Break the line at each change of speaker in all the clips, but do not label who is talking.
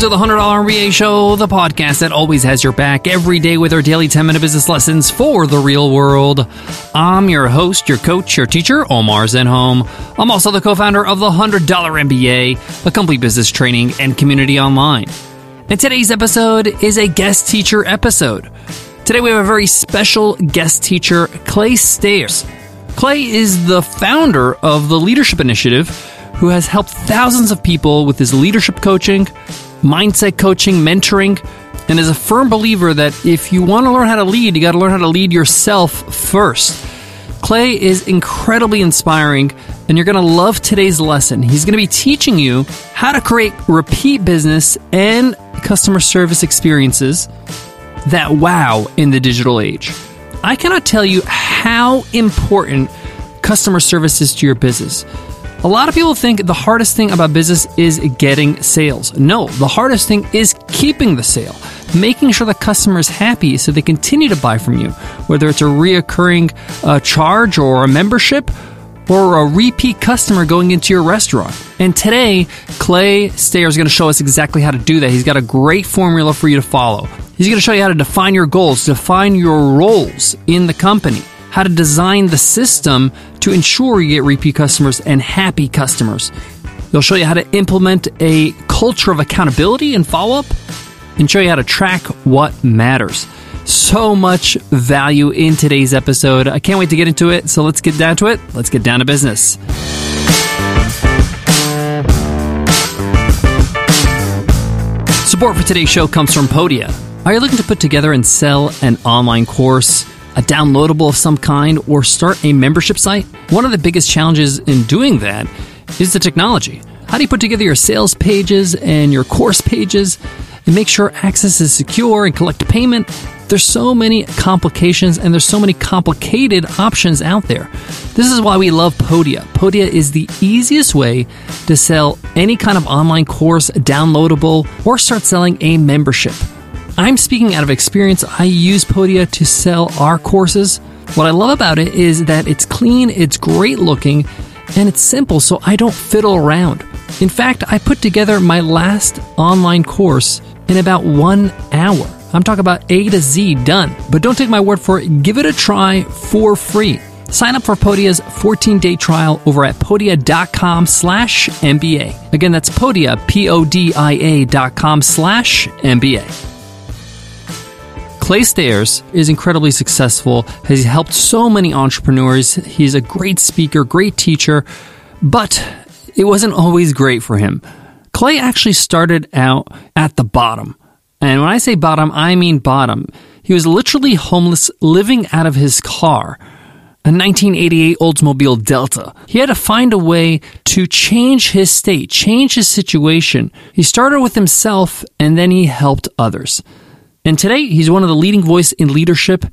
to the $100 MBA Show, the podcast that always has your back every day with our daily 10 minute business lessons for the real world. I'm your host, your coach, your teacher, Omar Zenhom. I'm also the co founder of the $100 MBA, a complete business training and community online. And today's episode is a guest teacher episode. Today we have a very special guest teacher, Clay Staires. Clay is the founder of the Leadership Initiative, who has helped thousands of people with his leadership coaching, mindset coaching, mentoring, and is a firm believer that if you want to learn how to lead, you got to learn how to lead yourself first. Clay is incredibly inspiring, and you're going to love today's lesson. He's going to be teaching you how to create repeat business and customer service experiences that wow in the digital age. I cannot tell you how important customer service is to your business. A lot of people think the hardest thing about business is getting sales. No, the hardest thing is keeping the sale, making sure the customer is happy so they continue to buy from you, whether it's a reoccurring uh, charge or a membership or a repeat customer going into your restaurant. And today, Clay Staires is going to show us exactly how to do that. He's got a great formula for you to follow. He's going to show you how to define your goals, define your roles in the company how to design the system to ensure you get repeat customers and happy customers. They'll show you how to implement a culture of accountability and follow up and show you how to track what matters. So much value in today's episode. I can't wait to get into it. So let's get down to it. Let's get down to business. Support for today's show comes from Podia. Are you looking to put together and sell an online course? A downloadable of some kind, or start a membership site? One of the biggest challenges in doing that is the technology. How do you put together your sales pages and your course pages and make sure access is secure and collect payment? There's so many complications and there's so many complicated options out there. This is why we love Podia. Podia is the easiest way to sell any kind of online course, downloadable, or start selling a membership. I'm speaking out of experience. I use Podia to sell our courses. What I love about it is that it's clean, it's great looking, and it's simple, so I don't fiddle around. In fact, I put together my last online course in about one hour. I'm talking about A to Z done. But don't take my word for it, give it a try for free. Sign up for Podia's 14-day trial over at podia.com slash MBA. Again, that's Podia, P-O-D-I-A dot com slash MBA. Clay Staires is incredibly successful, has helped so many entrepreneurs. He's a great speaker, great teacher, but it wasn't always great for him. Clay actually started out at the bottom. And when I say bottom, I mean bottom. He was literally homeless, living out of his car a 1988 Oldsmobile Delta. He had to find a way to change his state, change his situation. He started with himself and then he helped others. And today, he's one of the leading voice in leadership,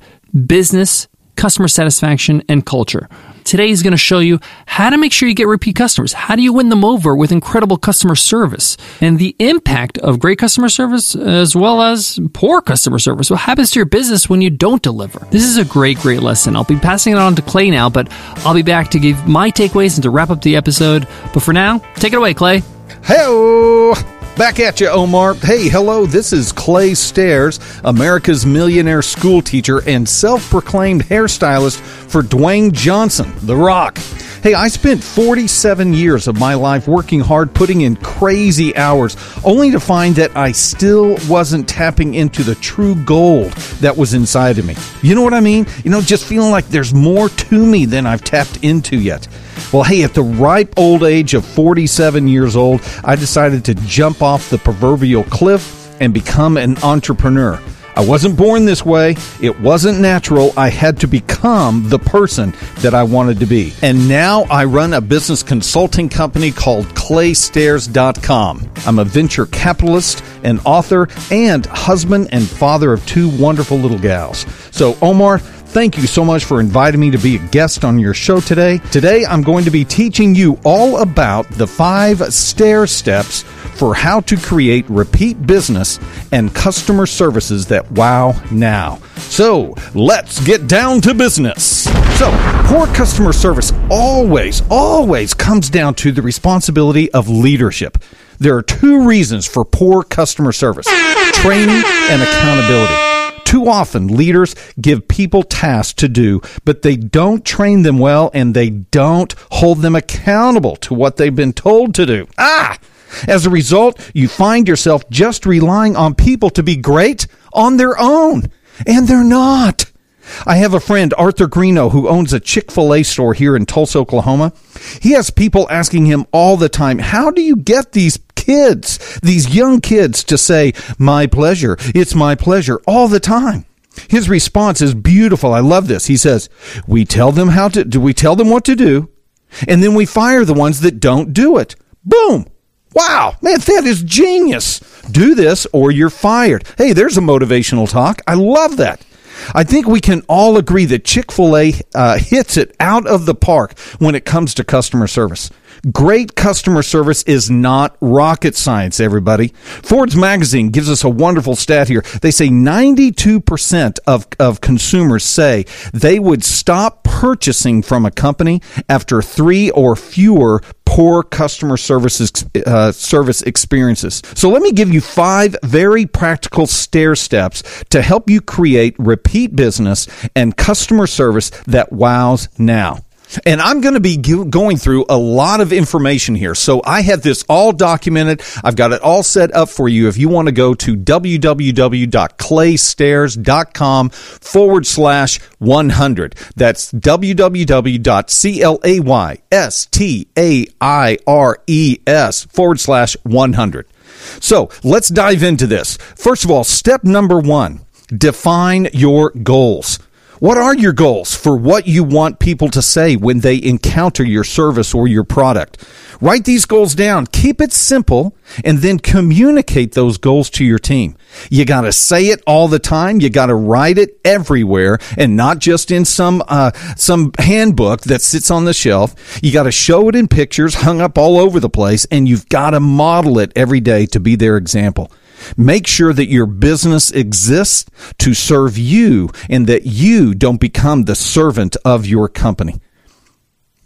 business, customer satisfaction, and culture. Today, he's going to show you how to make sure you get repeat customers. How do you win them over with incredible customer service and the impact of great customer service as well as poor customer service? What happens to your business when you don't deliver? This is a great, great lesson. I'll be passing it on to Clay now, but I'll be back to give my takeaways and to wrap up the episode. But for now, take it away, Clay.
Hello. Back at you, Omar. Hey, hello, this is Clay Staires, America's millionaire school teacher and self proclaimed hairstylist for Dwayne Johnson, The Rock. Hey, I spent 47 years of my life working hard, putting in crazy hours, only to find that I still wasn't tapping into the true gold that was inside of me. You know what I mean? You know, just feeling like there's more to me than I've tapped into yet. Well, hey, at the ripe old age of 47 years old, I decided to jump off the proverbial cliff and become an entrepreneur. I wasn't born this way. It wasn't natural. I had to become the person that I wanted to be. And now I run a business consulting company called claystaires.com. I'm a venture capitalist, an author, and husband and father of two wonderful little gals. So, Omar, Thank you so much for inviting me to be a guest on your show today. Today, I'm going to be teaching you all about the five stair steps for how to create repeat business and customer services that wow now. So, let's get down to business. So, poor customer service always, always comes down to the responsibility of leadership. There are two reasons for poor customer service training and accountability. Too often, leaders give people tasks to do, but they don't train them well and they don't hold them accountable to what they've been told to do. Ah! As a result, you find yourself just relying on people to be great on their own, and they're not. I have a friend, Arthur Greeno, who owns a Chick fil A store here in Tulsa, Oklahoma. He has people asking him all the time, How do you get these kids, these young kids, to say, My pleasure, it's my pleasure, all the time? His response is beautiful. I love this. He says, We tell them how to, do we tell them what to do, and then we fire the ones that don't do it. Boom! Wow, man, that is genius. Do this or you're fired. Hey, there's a motivational talk. I love that. I think we can all agree that Chick fil A uh, hits it out of the park when it comes to customer service. Great customer service is not rocket science, everybody. Forbes magazine gives us a wonderful stat here. They say 92% of, of consumers say they would stop purchasing from a company after three or fewer poor customer services uh, service experiences. So let me give you five very practical stair steps to help you create repeat business and customer service that wows now. And I'm going to be going through a lot of information here. So I have this all documented. I've got it all set up for you. If you want to go to www.claystaires.com forward slash 100. That's www.claystaires forward slash 100. So let's dive into this. First of all, step number one, define your goals. What are your goals for what you want people to say when they encounter your service or your product? Write these goals down. Keep it simple and then communicate those goals to your team. You got to say it all the time. You got to write it everywhere and not just in some, uh, some handbook that sits on the shelf. You got to show it in pictures hung up all over the place and you've got to model it every day to be their example. Make sure that your business exists to serve you and that you don't become the servant of your company.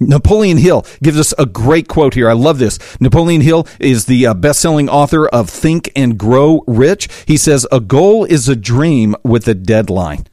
Napoleon Hill gives us a great quote here. I love this. Napoleon Hill is the uh, best-selling author of Think and Grow Rich. He says, "A goal is a dream with a deadline."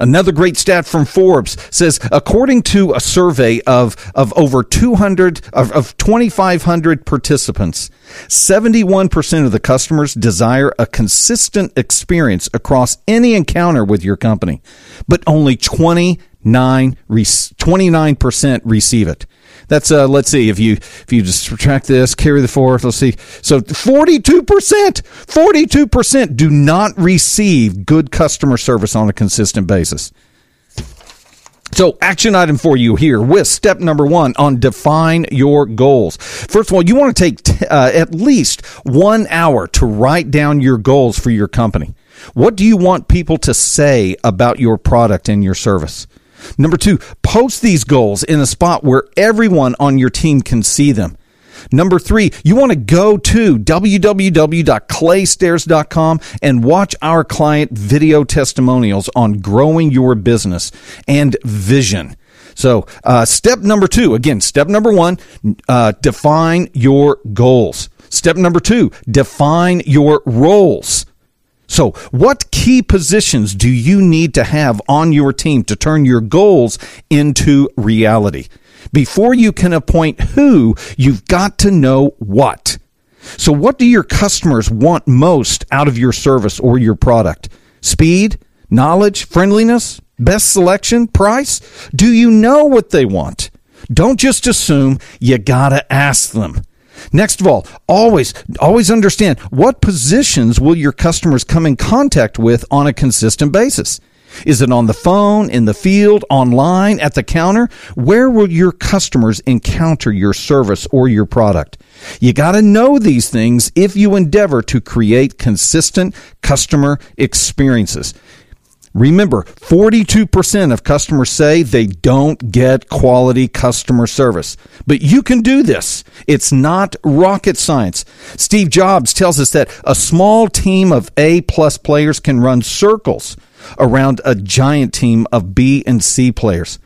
Another great stat from Forbes says, according to a survey of, of over 200, of, of 2,500 participants, 71% of the customers desire a consistent experience across any encounter with your company, but only 29, 29% receive it. That's uh let's see if you if you just subtract this, carry the fourth, let's see. So 42%, 42% do not receive good customer service on a consistent basis. So, action item for you here with step number one on define your goals. First of all, you want to take t- uh, at least one hour to write down your goals for your company. What do you want people to say about your product and your service? Number two, post these goals in a spot where everyone on your team can see them. Number three, you want to go to www.claystaires.com and watch our client video testimonials on growing your business and vision. So, uh, step number two, again, step number one, uh, define your goals. Step number two, define your roles. So, what key positions do you need to have on your team to turn your goals into reality? Before you can appoint who, you've got to know what. So, what do your customers want most out of your service or your product? Speed, knowledge, friendliness, best selection, price? Do you know what they want? Don't just assume, you gotta ask them. Next of all, always, always understand what positions will your customers come in contact with on a consistent basis? Is it on the phone, in the field, online, at the counter? Where will your customers encounter your service or your product? You got to know these things if you endeavor to create consistent customer experiences. Remember, 42% of customers say they don't get quality customer service. But you can do this. It's not rocket science. Steve Jobs tells us that a small team of A plus players can run circles around a giant team of B and C players.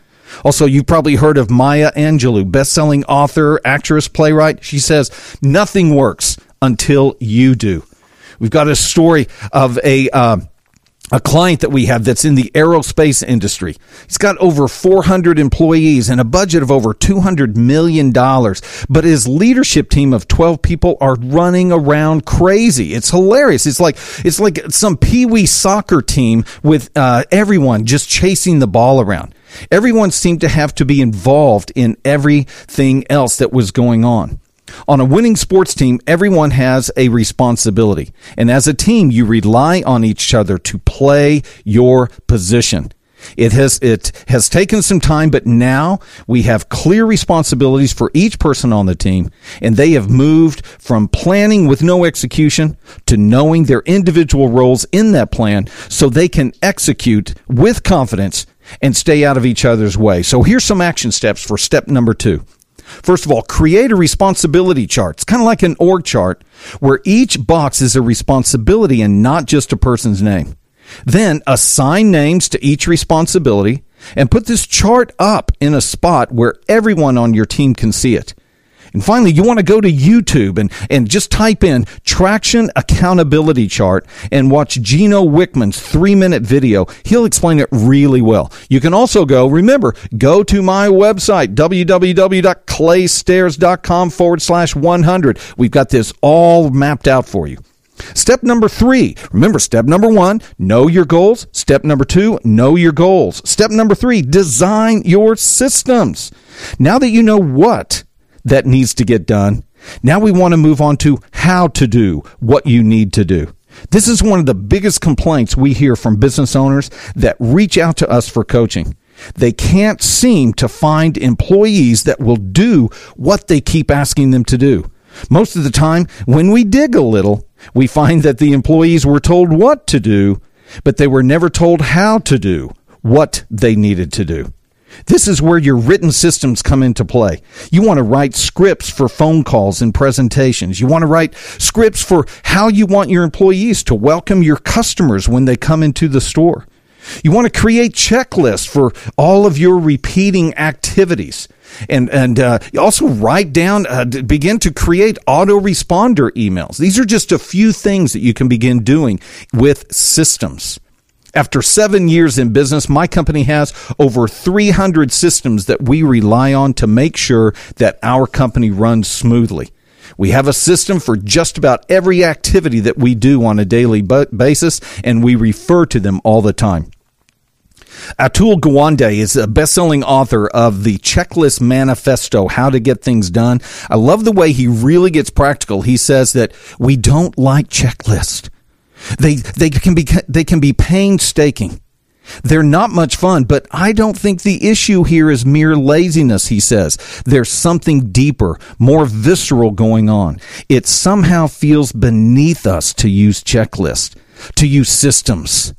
Also, you've probably heard of Maya Angelou, best-selling author, actress, playwright. She says, nothing works until you do. We've got a story of a, uh, a client that we have that's in the aerospace industry. He's got over 400 employees and a budget of over $200 million. But his leadership team of 12 people are running around crazy. It's hilarious. It's like, it's like some pee-wee soccer team with uh, everyone just chasing the ball around. Everyone seemed to have to be involved in everything else that was going on. On a winning sports team, everyone has a responsibility. And as a team, you rely on each other to play your position. It has, it has taken some time, but now we have clear responsibilities for each person on the team, and they have moved from planning with no execution to knowing their individual roles in that plan so they can execute with confidence and stay out of each other's way. So here's some action steps for step number two. First of all, create a responsibility chart. It's kind of like an org chart where each box is a responsibility and not just a person's name. Then assign names to each responsibility and put this chart up in a spot where everyone on your team can see it. And finally, you want to go to YouTube and, and just type in traction accountability chart and watch Gino Wickman's three minute video. He'll explain it really well. You can also go, remember, go to my website, www.claystaires.com forward slash 100. We've got this all mapped out for you. Step number three. Remember, step number one, know your goals. Step number two, know your goals. Step number three, design your systems. Now that you know what that needs to get done. Now we want to move on to how to do what you need to do. This is one of the biggest complaints we hear from business owners that reach out to us for coaching. They can't seem to find employees that will do what they keep asking them to do. Most of the time, when we dig a little, we find that the employees were told what to do, but they were never told how to do what they needed to do. This is where your written systems come into play. You want to write scripts for phone calls and presentations. You want to write scripts for how you want your employees to welcome your customers when they come into the store. You want to create checklists for all of your repeating activities. And, and uh, also write down, uh, begin to create autoresponder emails. These are just a few things that you can begin doing with systems. After seven years in business, my company has over 300 systems that we rely on to make sure that our company runs smoothly. We have a system for just about every activity that we do on a daily basis, and we refer to them all the time. Atul Gawande is a best-selling author of the Checklist Manifesto, How to Get Things Done. I love the way he really gets practical. He says that we don't like checklists. They, they can be, they can be painstaking. They're not much fun, but I don't think the issue here is mere laziness, he says. There's something deeper, more visceral going on. It somehow feels beneath us to use checklists, to use systems.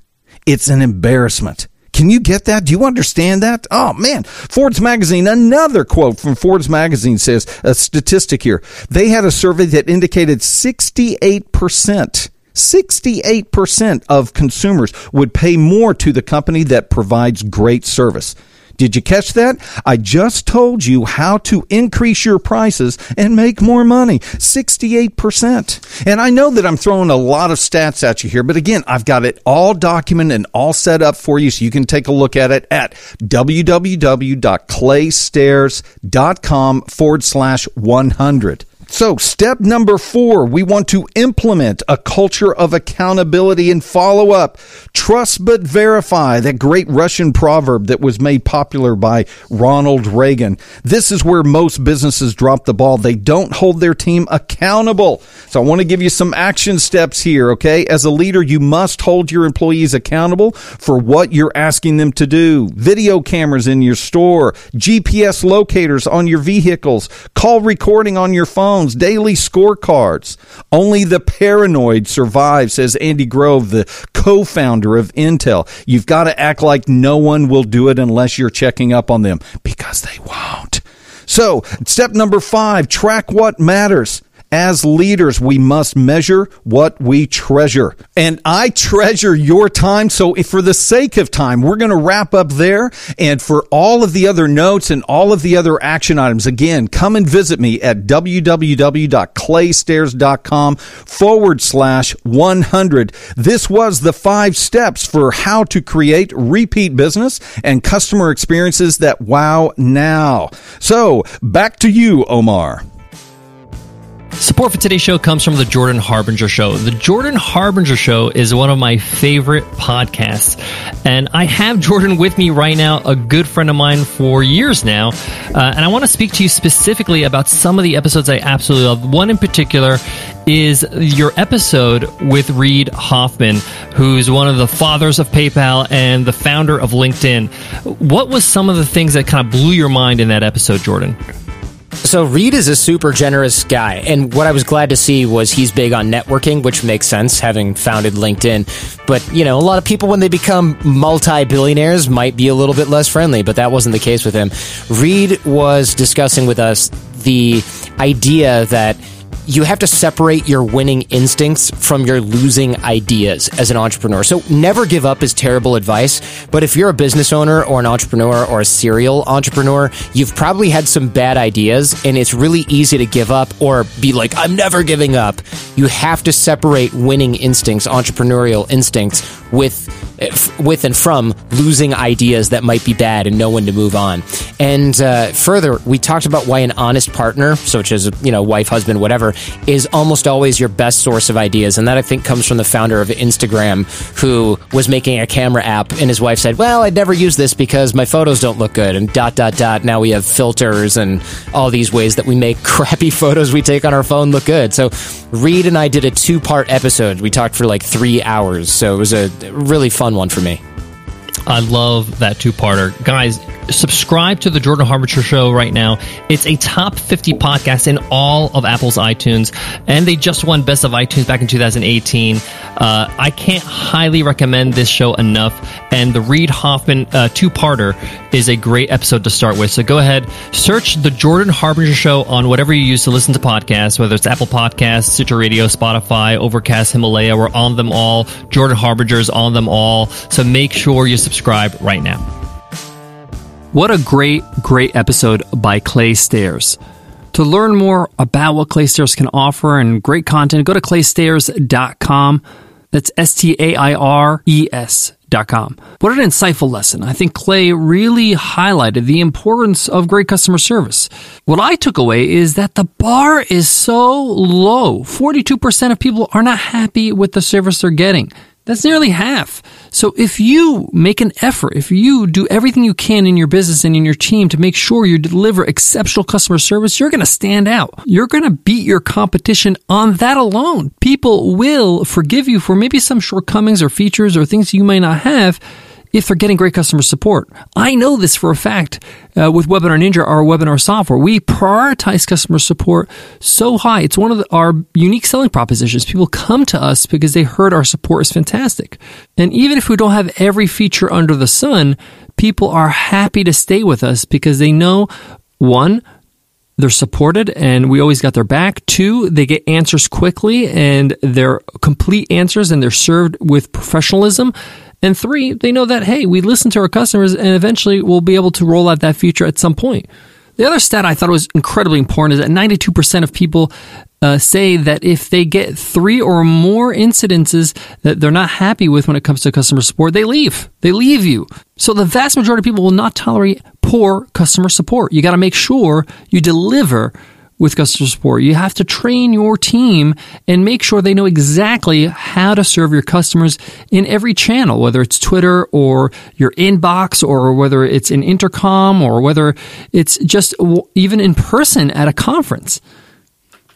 It's an embarrassment. Can you get that? Do you understand that? Oh man, Forbes magazine, another quote from Forbes magazine says a statistic here. They had a survey that indicated 68% 68% of consumers would pay more to the company that provides great service. Did you catch that? I just told you how to increase your prices and make more money. 68%. And I know that I'm throwing a lot of stats at you here, but again, I've got it all documented and all set up for you so you can take a look at it at www.claystaires.com forward slash 100. So, step number four, we want to implement a culture of accountability and follow up. Trust but verify, that great Russian proverb that was made popular by Ronald Reagan. This is where most businesses drop the ball. They don't hold their team accountable. So, I want to give you some action steps here, okay? As a leader, you must hold your employees accountable for what you're asking them to do. Video cameras in your store, GPS locators on your vehicles, call recording on your phone daily scorecards. Only the paranoid survive, says Andy Grove, the co founder of Intel. You've got to act like no one will do it unless you're checking up on them because they won't. So, step number five track what matters. As leaders, we must measure what we treasure. And I treasure your time. So for the sake of time, we're going to wrap up there. And for all of the other notes and all of the other action items, again, come and visit me at www.claystaires.com forward slash 100. This was the five steps for how to create repeat business and customer experiences that wow now. So back to you, Omar.
Support for today's show comes from the Jordan Harbinger Show. The Jordan Harbinger Show is one of my favorite podcasts. And I have Jordan with me right now, a good friend of mine for years now. Uh, and I want to speak to you specifically about some of the episodes I absolutely love. One in particular is your episode with Reid Hoffman, who's one of the fathers of PayPal and the founder of LinkedIn. What was some of the things that kind of blew your mind in that episode, Jordan?
So Reid is a super generous guy, and what I was glad to see was he's big on networking, which makes sense having founded LinkedIn. But you know, a lot of people when they become multi-billionaires might be a little bit less friendly, but that wasn't the case with him. Reid was discussing with us the idea that you have to separate your winning instincts from your losing ideas as an entrepreneur. So never give up is terrible advice. But if you're a business owner or an entrepreneur or a serial entrepreneur, you've probably had some bad ideas and it's really easy to give up or be like, I'm never giving up. You have to separate winning instincts, entrepreneurial instincts with with and from losing ideas that might be bad and know when to move on. And uh, further, we talked about why an honest partner, such as you know, wife, husband, whatever, is almost always your best source of ideas. And that I think comes from the founder of Instagram, who was making a camera app, and his wife said, "Well, I'd never use this because my photos don't look good." And dot dot dot. Now we have filters and all these ways that we make crappy photos we take on our phone look good. So Reid and I did a two part episode. We talked for like three hours, so it was a really fun one for me.
I love that two parter. Guys, subscribe to the Jordan Harbinger Show right now. It's a top 50 podcast in all of Apple's iTunes, and they just won Best of iTunes back in 2018. Uh, I can't highly recommend this show enough, and the Reid Hoffman uh, two parter is a great episode to start with. So go ahead, search the Jordan Harbinger Show on whatever you use to listen to podcasts, whether it's Apple Podcasts, Stitcher Radio, Spotify, Overcast, Himalaya. We're on them all. Jordan Harbinger's on them all. So make sure you subscribe right now. What a great, great episode by Clay Staires. To learn more about what Clay Staires can offer and great content, go to claystaires.com. That's S T A I R E S dot com. What an insightful lesson. I think Clay really highlighted the importance of great customer service. What I took away is that the bar is so low. 42% of people are not happy with the service they're getting. That's nearly half. So if you make an effort, if you do everything you can in your business and in your team to make sure you deliver exceptional customer service, you're going to stand out. You're going to beat your competition on that alone. People will forgive you for maybe some shortcomings or features or things you may not have if they're getting great customer support. I know this for a fact uh, with Webinar Ninja, our webinar software. We prioritize customer support so high. It's one of the, our unique selling propositions. People come to us because they heard our support is fantastic. And even if we don't have every feature under the sun, people are happy to stay with us because they know one, they're supported and we always got their back. Two, they get answers quickly and they're complete answers and they're served with professionalism. And three, they know that, hey, we listen to our customers and eventually we'll be able to roll out that feature at some point. The other stat I thought was incredibly important is that 92% of people uh, say that if they get three or more incidences that they're not happy with when it comes to customer support, they leave. They leave you. So the vast majority of people will not tolerate poor customer support. You got to make sure you deliver with customer support. You have to train your team and make sure they know exactly how to serve your customers in every channel, whether it's Twitter or your inbox or whether it's an intercom or whether it's just even in person at a conference.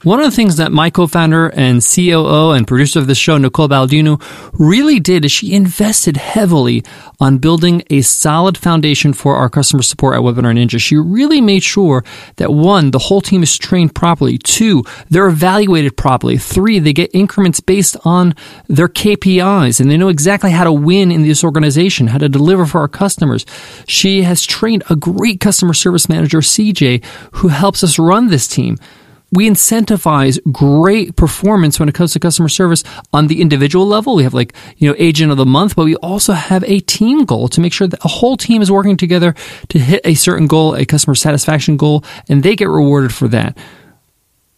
One of the things that my co-founder and COO and producer of the show, Nicole Baldinu, really did is she invested heavily on building a solid foundation for our customer support at Webinar Ninja. She really made sure that one, the whole team is trained properly. Two, they're evaluated properly. Three, they get increments based on their KPIs and they know exactly how to win in this organization, how to deliver for our customers. She has trained a great customer service manager, CJ, who helps us run this team. We incentivize great performance when it comes to customer service on the individual level. We have like, you know, agent of the month, but we also have a team goal to make sure that a whole team is working together to hit a certain goal, a customer satisfaction goal, and they get rewarded for that.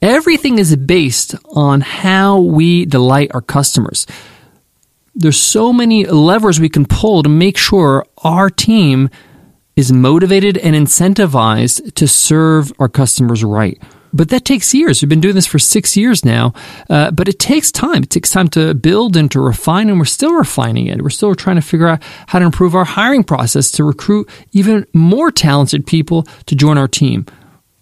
Everything is based on how we delight our customers. There's so many levers we can pull to make sure our team is motivated and incentivized to serve our customers right. But that takes years. We've been doing this for six years now, uh, but it takes time. It takes time to build and to refine, and we're still refining it. We're still trying to figure out how to improve our hiring process to recruit even more talented people to join our team.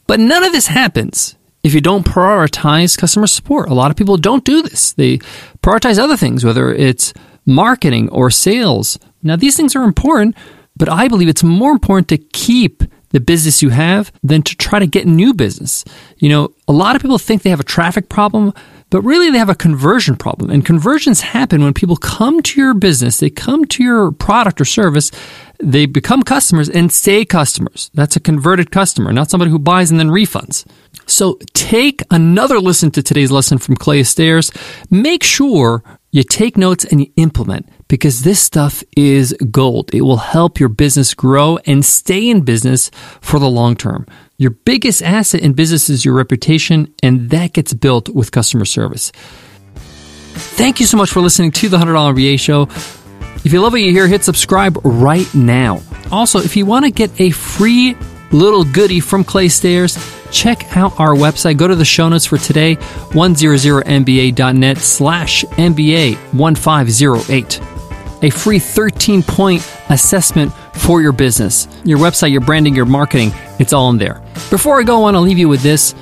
But none of this happens if you don't prioritize customer support. A lot of people don't do this. They prioritize other things, whether it's marketing or sales. Now, these things are important, but I believe it's more important to keep the business you have than to try to get new business. You know, a lot of people think they have a traffic problem, but really they have a conversion problem. And conversions happen when people come to your business, they come to your product or service, they become customers and stay customers. That's a converted customer, not somebody who buys and then refunds. So take another listen to today's lesson from Clay Staires. Make sure you take notes and you implement because this stuff is gold. It will help your business grow and stay in business for the long term. Your biggest asset in business is your reputation, and that gets built with customer service. Thank you so much for listening to the $100 MBA show. If you love what you hear, hit subscribe right now. Also, if you want to get a free little goodie from Clay Staires, check out our website. Go to the show notes for today, 100mba.net slash MBA 1508. A free 13 point assessment for your business, your website, your branding, your marketing. It's all in there. Before I go, I want to leave you with this.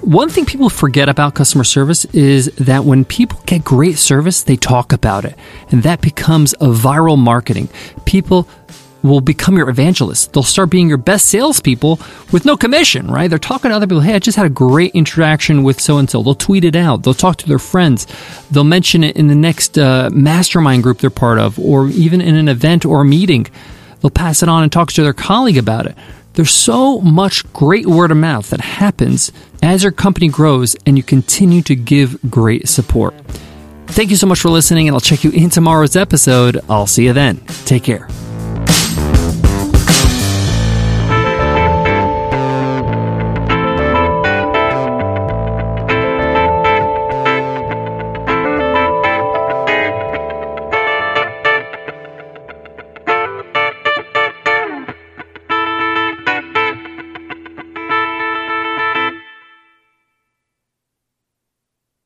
One thing people forget about customer service is that when people get great service, they talk about it. And that becomes a viral marketing. People will become your evangelists. They'll start being your best salespeople with no commission, right? They're talking to other people. Hey, I just had a great interaction with so and so. They'll tweet it out. They'll talk to their friends. They'll mention it in the next uh, mastermind group they're part of, or even in an event or a meeting. They'll pass it on and talk to their colleague about it. There's so much great word of mouth that happens as your company grows and you continue to give great support. Thank you so much for listening, and I'll check you in tomorrow's episode. I'll see you then. Take care. Thank